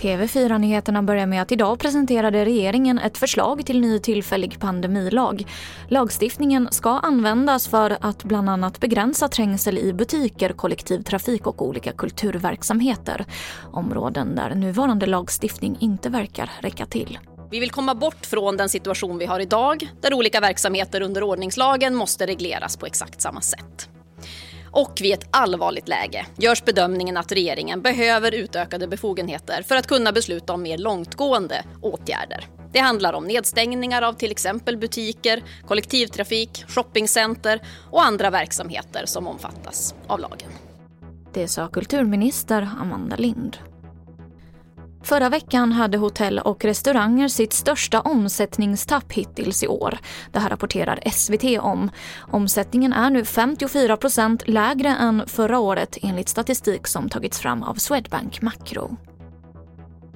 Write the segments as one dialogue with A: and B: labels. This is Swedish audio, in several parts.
A: TV4-nyheterna börjar med att idag presenterade regeringen ett förslag till ny tillfällig pandemilag. Lagstiftningen ska användas för att bland annat begränsa trängsel i butiker, kollektivtrafik och olika kulturverksamheter. Områden där nuvarande lagstiftning inte verkar räcka till.
B: Vi vill komma bort från den situation vi har idag där olika verksamheter under ordningslagen måste regleras på exakt samma sätt. Och vid ett allvarligt läge görs bedömningen att regeringen behöver utökade befogenheter för att kunna besluta om mer långtgående åtgärder. Det handlar om nedstängningar av till exempel butiker, kollektivtrafik, shoppingcenter och andra verksamheter som omfattas av lagen.
A: Det sa kulturminister Amanda Lind. Förra veckan hade hotell och restauranger sitt största omsättningstapp hittills i år. Det här rapporterar SVT om. Omsättningen är nu 54 procent lägre än förra året enligt statistik som tagits fram av Swedbank makro.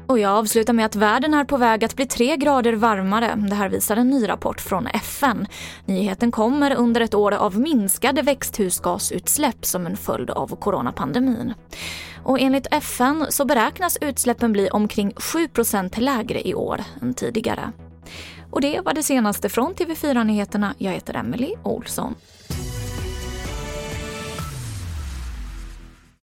A: Och jag avslutar med att världen är på väg att bli tre grader varmare. Det här visar en ny rapport från FN. Nyheten kommer under ett år av minskade växthusgasutsläpp som en följd av coronapandemin. Och enligt FN så beräknas utsläppen bli omkring 7% lägre i år än tidigare. Och det var det senaste från TV4 Nyheterna. Jag heter Emily Olsson.